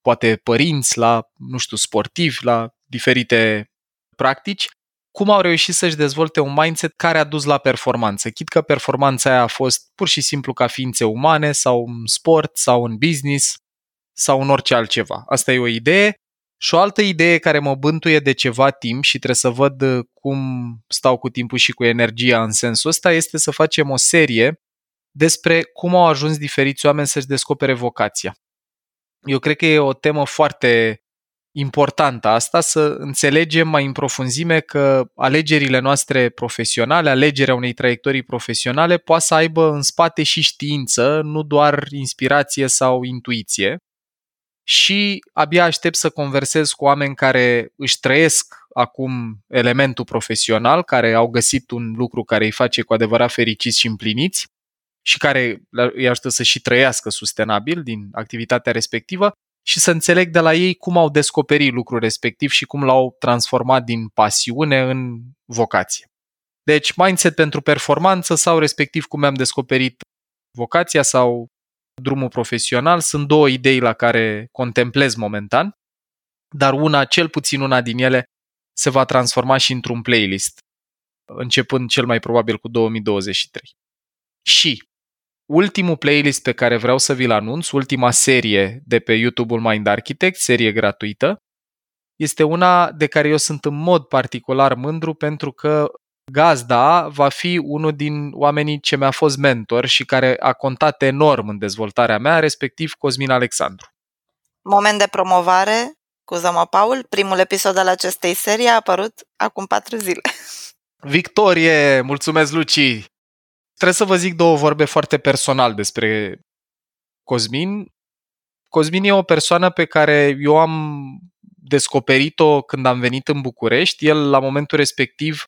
A: poate părinți, la, nu știu, sportivi, la diferite practici, cum au reușit să-și dezvolte un mindset care a dus la performanță. Chit că performanța aia a fost pur și simplu ca ființe umane sau în sport sau în business sau în orice altceva. Asta e o idee și o altă idee care mă bântuie de ceva timp și trebuie să văd uh, cum stau cu timpul și cu energia în sensul ăsta este să facem o serie despre cum au ajuns diferiți oameni să-și descopere vocația. Eu cred că e o temă foarte importantă asta, să înțelegem mai în profunzime că alegerile noastre profesionale, alegerea unei traiectorii profesionale poate să aibă în spate și știință, nu doar inspirație sau intuiție și abia aștept să conversez cu oameni care își trăiesc acum elementul profesional, care au găsit un lucru care îi face cu adevărat fericiți și împliniți și care îi ajută să și trăiască sustenabil din activitatea respectivă și să înțeleg de la ei cum au descoperit lucrul respectiv și cum l-au transformat din pasiune în vocație. Deci, mindset pentru performanță sau respectiv cum am descoperit vocația sau drumul profesional. Sunt două idei la care contemplez momentan, dar una, cel puțin una din ele, se va transforma și într-un playlist, începând cel mai probabil cu 2023. Și ultimul playlist pe care vreau să vi-l anunț, ultima serie de pe YouTube-ul Mind Architect, serie gratuită, este una de care eu sunt în mod particular mândru pentru că Gazda va fi unul din oamenii ce mi-a fost mentor și care a contat enorm în dezvoltarea mea, respectiv Cosmin Alexandru.
D: Moment de promovare, scuză-mă, Paul, primul episod al acestei serii a apărut acum patru zile.
A: Victorie! Mulțumesc, Luci! Trebuie să vă zic două vorbe foarte personal despre Cosmin. Cosmin e o persoană pe care eu am descoperit-o când am venit în București. El, la momentul respectiv,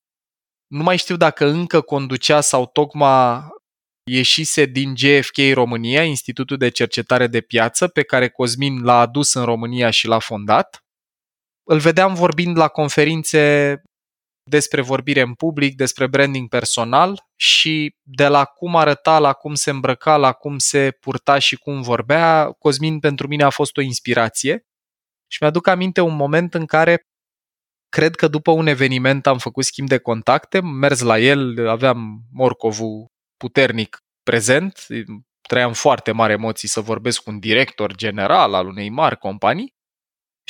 A: nu mai știu dacă încă conducea sau tocmai ieșise din GFK România, Institutul de Cercetare de Piață, pe care Cosmin l-a adus în România și l-a fondat. Îl vedeam vorbind la conferințe despre vorbire în public, despre branding personal și de la cum arăta, la cum se îmbrăca, la cum se purta și cum vorbea, Cosmin pentru mine a fost o inspirație. Și mi-aduc aminte un moment în care cred că după un eveniment am făcut schimb de contacte, mers la el, aveam morcovul puternic prezent, trăiam foarte mari emoții să vorbesc cu un director general al unei mari companii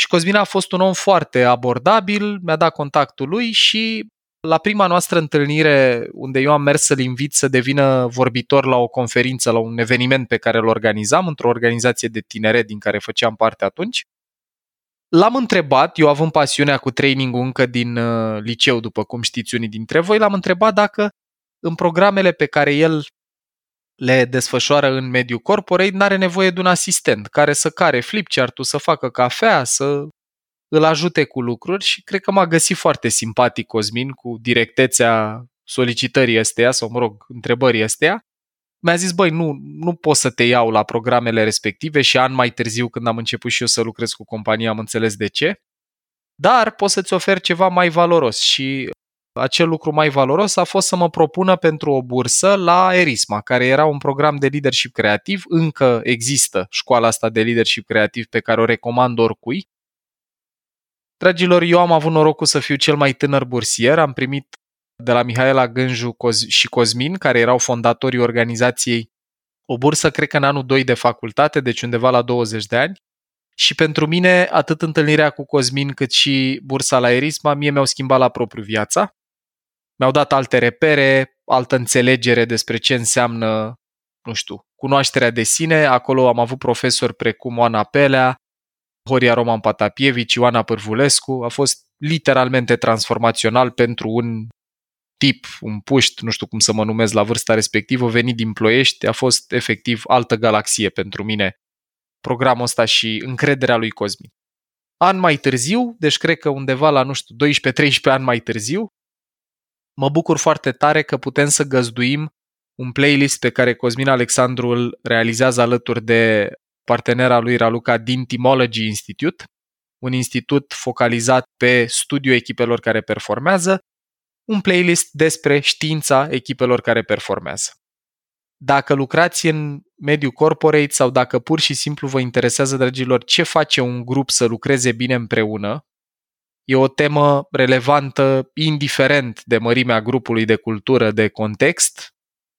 A: și Cosmin a fost un om foarte abordabil, mi-a dat contactul lui și la prima noastră întâlnire, unde eu am mers să-l invit să devină vorbitor la o conferință, la un eveniment pe care îl organizam într-o organizație de tineret din care făceam parte atunci, L-am întrebat, eu având pasiunea cu training încă din uh, liceu, după cum știți unii dintre voi, l-am întrebat dacă în programele pe care el le desfășoară în mediul corporate, n-are nevoie de un asistent care să care flipchart-ul, să facă cafea, să îl ajute cu lucruri și cred că m-a găsit foarte simpatic Cosmin cu directețea solicitării astea sau, mă rog, întrebării astea. Mi-a zis, băi, nu, nu pot să te iau la programele respective și an mai târziu, când am început și eu să lucrez cu compania, am înțeles de ce. Dar pot să-ți ofer ceva mai valoros și acel lucru mai valoros a fost să mă propună pentru o bursă la Erisma, care era un program de leadership creativ. Încă există școala asta de leadership creativ pe care o recomand oricui. Dragilor, eu am avut norocul să fiu cel mai tânăr bursier. Am primit de la Mihaela Gânju și Cosmin, care erau fondatorii organizației, o bursă, cred că în anul 2 de facultate, deci undeva la 20 de ani. Și pentru mine, atât întâlnirea cu Cosmin cât și bursa la Erisma, mie mi-au schimbat la propriu viața mi-au dat alte repere, altă înțelegere despre ce înseamnă, nu știu, cunoașterea de sine. Acolo am avut profesori precum Oana Pelea, Horia Roman Patapievici, Ioana Pârvulescu. A fost literalmente transformațional pentru un tip, un puști, nu știu cum să mă numesc la vârsta respectivă, venit din Ploiești, a fost efectiv altă galaxie pentru mine programul ăsta și încrederea lui Cosmin. An mai târziu, deci cred că undeva la, nu știu, 12-13 ani mai târziu, Mă bucur foarte tare că putem să găzduim un playlist pe care Cosmin Alexandru îl realizează alături de partenera lui Raluca din Timology Institute, un institut focalizat pe studiul echipelor care performează, un playlist despre știința echipelor care performează. Dacă lucrați în mediul corporate sau dacă pur și simplu vă interesează, dragilor, ce face un grup să lucreze bine împreună, E o temă relevantă indiferent de mărimea grupului de cultură, de context,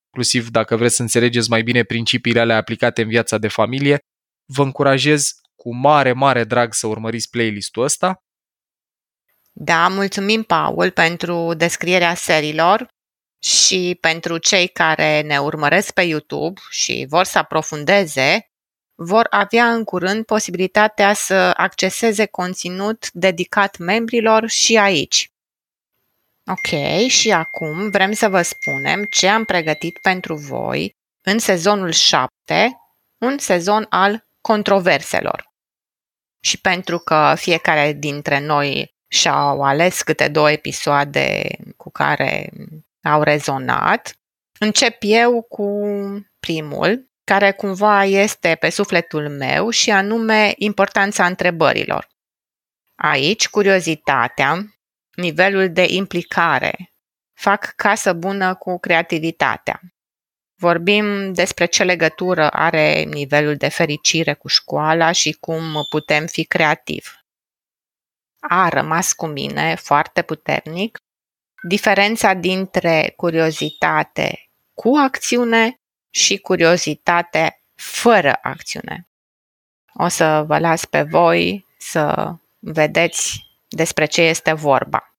A: inclusiv dacă vreți să înțelegeți mai bine principiile alea aplicate în viața de familie, vă încurajez cu mare, mare drag să urmăriți playlistul ăsta.
E: Da, mulțumim, Paul, pentru descrierea serilor și pentru cei care ne urmăresc pe YouTube și vor să aprofundeze, vor avea în curând posibilitatea să acceseze conținut dedicat membrilor și aici. Ok, și acum vrem să vă spunem ce am pregătit pentru voi în sezonul 7, un sezon al controverselor. Și pentru că fiecare dintre noi și-au ales câte două episoade cu care au rezonat, încep eu cu primul, care cumva este pe sufletul meu și anume importanța întrebărilor. Aici, curiozitatea, nivelul de implicare, fac casă bună cu creativitatea. Vorbim despre ce legătură are nivelul de fericire cu școala și cum putem fi creativi. A rămas cu mine foarte puternic diferența dintre curiozitate cu acțiune și curiozitate fără acțiune. O să vă las pe voi să vedeți despre ce este vorba.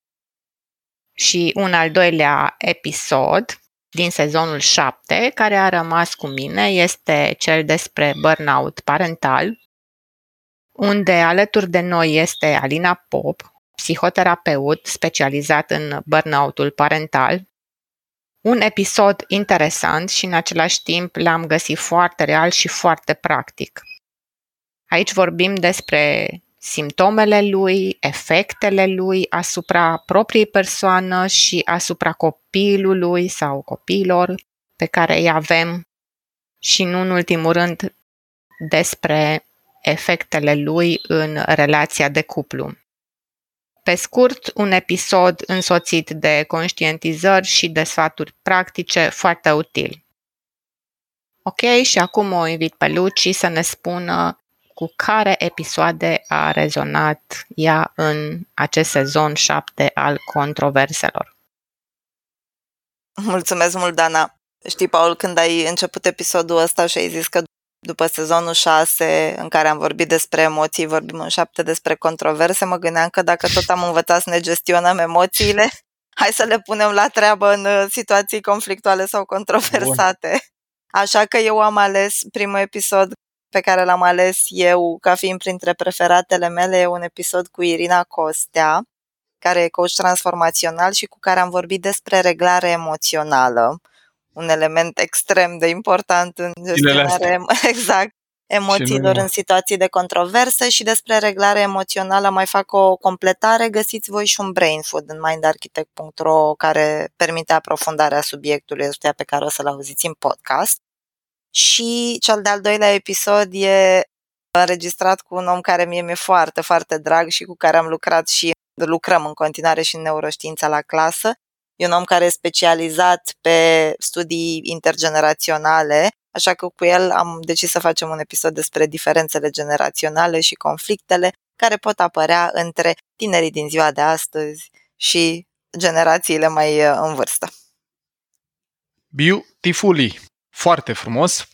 E: Și un al doilea episod din sezonul 7, care a rămas cu mine, este cel despre burnout parental. Unde alături de noi este Alina Pop, psihoterapeut specializat în burnout-ul parental. Un episod interesant și în același timp l-am găsit foarte real și foarte practic. Aici vorbim despre simptomele lui, efectele lui asupra propriei persoană și asupra copilului sau copiilor pe care îi avem și, nu în ultimul rând, despre efectele lui în relația de cuplu. Pe scurt, un episod însoțit de conștientizări și de sfaturi practice foarte util. Ok, și acum o invit pe Luci să ne spună cu care episoade a rezonat ea în acest sezon 7 al controverselor.
D: Mulțumesc mult, Dana! Știi, Paul, când ai început episodul ăsta și ai zis că după sezonul 6 în care am vorbit despre emoții, vorbim în 7 despre controverse, mă gândeam că dacă tot am învățat să ne gestionăm emoțiile, hai să le punem la treabă în uh, situații conflictuale sau controversate. Bun. Așa că eu am ales primul episod pe care l-am ales eu ca fiind printre preferatele mele, e un episod cu Irina Costea, care e coach transformațional și cu care am vorbit despre reglare emoțională un element extrem de important în gestionarea exact, emoțiilor în situații de controverse și despre reglare emoțională mai fac o completare. Găsiți voi și un brain food în mindarchitect.ro care permite aprofundarea subiectului ăstuia pe care o să-l auziți în podcast. Și cel de-al doilea episod e înregistrat cu un om care mie mi-e foarte, foarte drag și cu care am lucrat și lucrăm în continuare și în neuroștiința la clasă E un om care e specializat pe studii intergeneraționale, așa că cu el am decis să facem un episod despre diferențele generaționale și conflictele care pot apărea între tinerii din ziua de astăzi și generațiile mai uh, în vârstă.
A: Beautifully! Foarte frumos!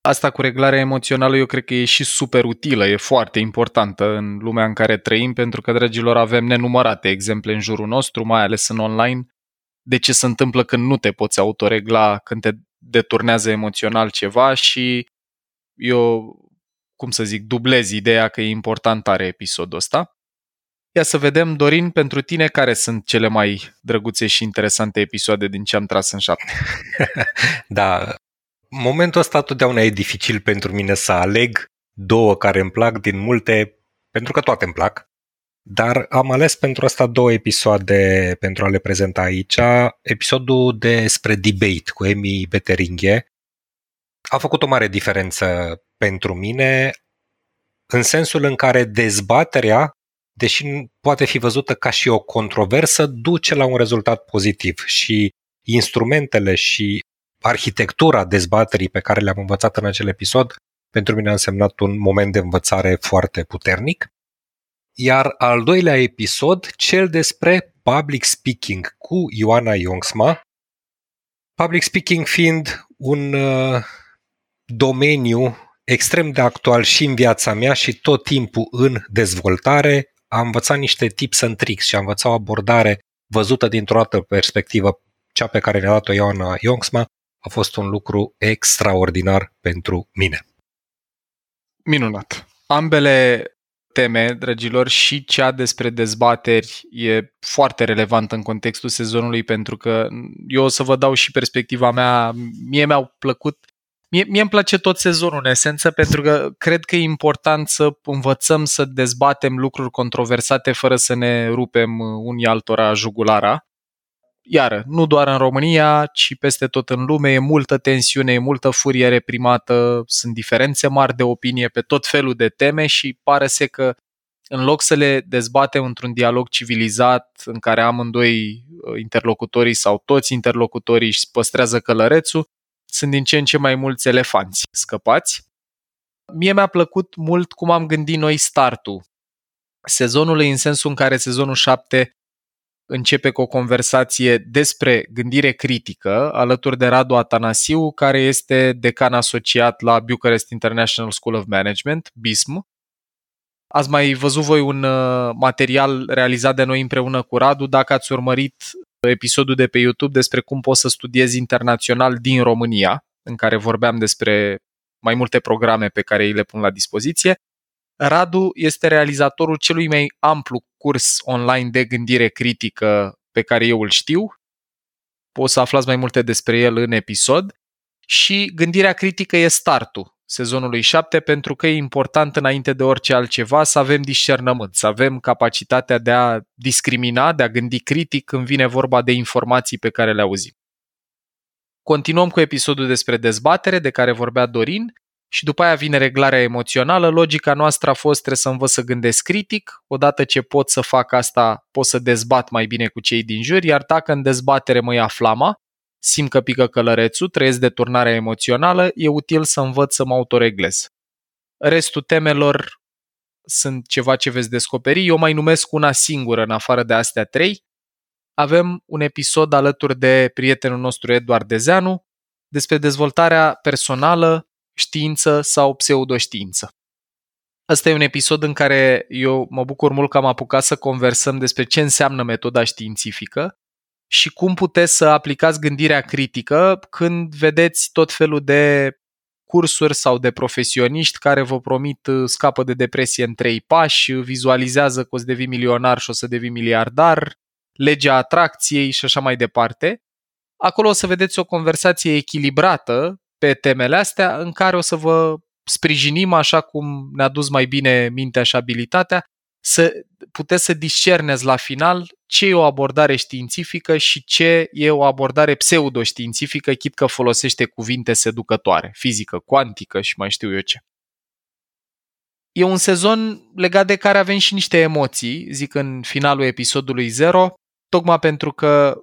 A: Asta cu reglarea emoțională eu cred că e și super utilă, e foarte importantă în lumea în care trăim, pentru că, dragilor, avem nenumărate exemple în jurul nostru, mai ales în online, de ce se întâmplă când nu te poți autoregla, când te deturnează emoțional ceva și eu, cum să zic, dublez ideea că e important tare episodul ăsta. Ia să vedem, Dorin, pentru tine care sunt cele mai drăguțe și interesante episoade din ce am tras în șapte?
C: da, momentul ăsta totdeauna e dificil pentru mine să aleg două care îmi plac din multe, pentru că toate îmi plac. Dar am ales pentru asta două episoade pentru a le prezenta aici. Episodul despre debate cu Emi Beteringhe a făcut o mare diferență pentru mine în sensul în care dezbaterea, deși poate fi văzută ca și o controversă, duce la un rezultat pozitiv și instrumentele și arhitectura dezbaterii pe care le-am învățat în acel episod pentru mine a însemnat un moment de învățare foarte puternic. Iar al doilea episod, cel despre public speaking cu Ioana Yongsma. Public speaking fiind un uh, domeniu extrem de actual și în viața mea și tot timpul în dezvoltare, am învățat niște tips and tricks și am învățat o abordare văzută dintr-o altă perspectivă, cea pe care ne-a dat-o Ioana Yongsma, a fost un lucru extraordinar pentru mine.
A: Minunat. Ambele teme, dragilor, și cea despre dezbateri e foarte relevantă în contextul sezonului pentru că eu o să vă dau și perspectiva mea. Mie mi-au plăcut Mie, mie îmi place tot sezonul în esență pentru că cred că e important să învățăm să dezbatem lucruri controversate fără să ne rupem unii altora jugulara iară, nu doar în România, ci peste tot în lume, e multă tensiune, e multă furie reprimată, sunt diferențe mari de opinie pe tot felul de teme și pare să că în loc să le dezbatem într-un dialog civilizat în care amândoi uh, interlocutorii sau toți interlocutorii își păstrează călărețul, sunt din ce în ce mai mulți elefanți scăpați. Mie mi-a plăcut mult cum am gândit noi startul sezonului în sensul în care sezonul 7 începe cu o conversație despre gândire critică alături de Radu Atanasiu, care este decan asociat la Bucharest International School of Management, BISM. Ați mai văzut voi un uh, material realizat de noi împreună cu Radu, dacă ați urmărit episodul de pe YouTube despre cum poți să studiezi internațional din România, în care vorbeam despre mai multe programe pe care îi le pun la dispoziție. Radu este realizatorul celui mai amplu curs online de gândire critică pe care eu îl știu. Poți să aflați mai multe despre el în episod. Și gândirea critică e startul sezonului 7 pentru că e important înainte de orice altceva să avem discernământ, să avem capacitatea de a discrimina, de a gândi critic când vine vorba de informații pe care le auzim. Continuăm cu episodul despre dezbatere de care vorbea Dorin și după aia vine reglarea emoțională. Logica noastră a fost trebuie să învăț să gândesc critic. Odată ce pot să fac asta, pot să dezbat mai bine cu cei din jur, iar dacă în dezbatere mă ia flama, simt că pică călărețul, trăiesc deturnarea emoțională, e util să învăț să mă autoreglez. Restul temelor sunt ceva ce veți descoperi. Eu mai numesc una singură în afară de astea trei. Avem un episod alături de prietenul nostru Eduard Dezeanu despre dezvoltarea personală, știință sau pseudoștiință. Asta e un episod în care eu mă bucur mult că am apucat să conversăm despre ce înseamnă metoda științifică și cum puteți să aplicați gândirea critică când vedeți tot felul de cursuri sau de profesioniști care vă promit uh, scapă de depresie în trei pași, vizualizează că o să devii milionar și o să devii miliardar, legea atracției și așa mai departe. Acolo o să vedeți o conversație echilibrată pe temele astea în care o să vă sprijinim așa cum ne-a dus mai bine mintea și abilitatea să puteți să discerneți la final ce e o abordare științifică și ce e o abordare pseudoștiințifică, chit că folosește cuvinte seducătoare, fizică, cuantică și mai știu eu ce. E un sezon legat de care avem și niște emoții, zic în finalul episodului 0, tocmai pentru că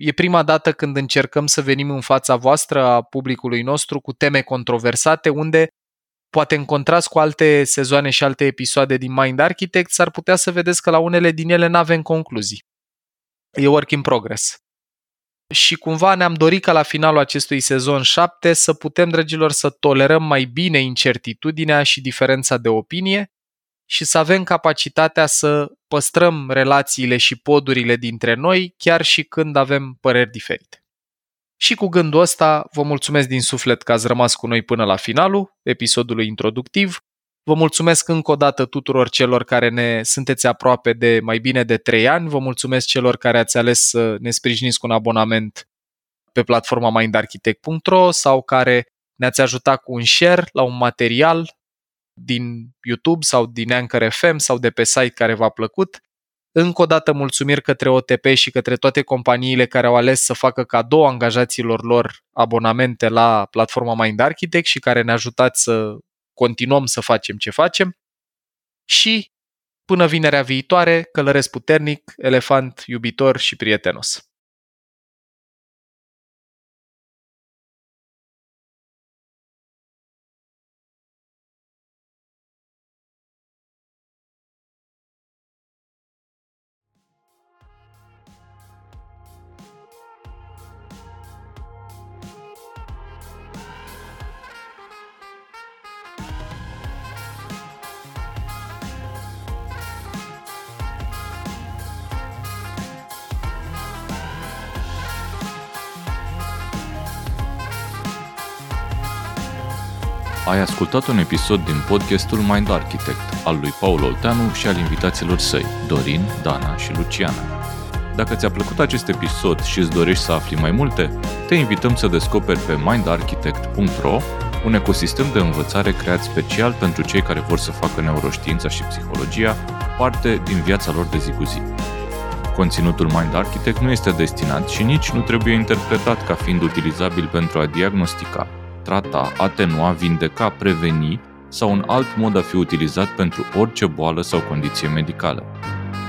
A: e prima dată când încercăm să venim în fața voastră a publicului nostru cu teme controversate unde poate în contrast cu alte sezoane și alte episoade din Mind Architect, s-ar putea să vedeți că la unele din ele nu avem concluzii. E work in progress. Și cumva ne-am dorit ca la finalul acestui sezon 7 să putem, dragilor, să tolerăm mai bine incertitudinea și diferența de opinie și să avem capacitatea să păstrăm relațiile și podurile dintre noi, chiar și când avem păreri diferite. Și cu gândul ăsta, vă mulțumesc din suflet că ați rămas cu noi până la finalul episodului introductiv. Vă mulțumesc încă o dată tuturor celor care ne sunteți aproape de mai bine de 3 ani. Vă mulțumesc celor care ați ales să ne sprijiniți cu un abonament pe platforma mindarchitect.ro sau care ne-ați ajutat cu un share la un material din YouTube sau din Anchor FM sau de pe site care v-a plăcut. Încă o dată mulțumiri către OTP și către toate companiile care au ales să facă cadou angajaților lor abonamente la platforma Mind Architect și care ne ajutați să continuăm să facem ce facem. Și până vinerea viitoare, călăresc puternic, elefant iubitor și prietenos.
B: Ai ascultat un episod din podcastul Mind Architect al lui Paul Olteanu și al invitaților săi, Dorin, Dana și Luciana. Dacă ți-a plăcut acest episod și îți dorești să afli mai multe, te invităm să descoperi pe mindarchitect.ro un ecosistem de învățare creat special pentru cei care vor să facă neuroștiința și psihologia parte din viața lor de zi cu zi. Conținutul Mind Architect nu este destinat și nici nu trebuie interpretat ca fiind utilizabil pentru a diagnostica, trata, atenua, vindeca, preveni sau un alt mod a fi utilizat pentru orice boală sau condiție medicală.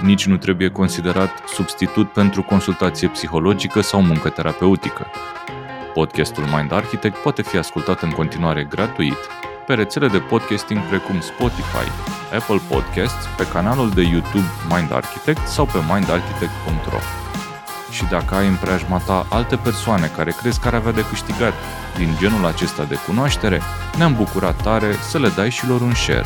B: Nici nu trebuie considerat substitut pentru consultație psihologică sau muncă terapeutică. Podcastul Mind Architect poate fi ascultat în continuare gratuit pe rețele de podcasting precum Spotify, Apple Podcasts, pe canalul de YouTube Mind Architect sau pe mindarchitect.ro. Și dacă ai în preajma ta alte persoane care crezi că ar avea de câștigat din genul acesta de cunoaștere, ne-am bucurat tare să le dai și lor un share.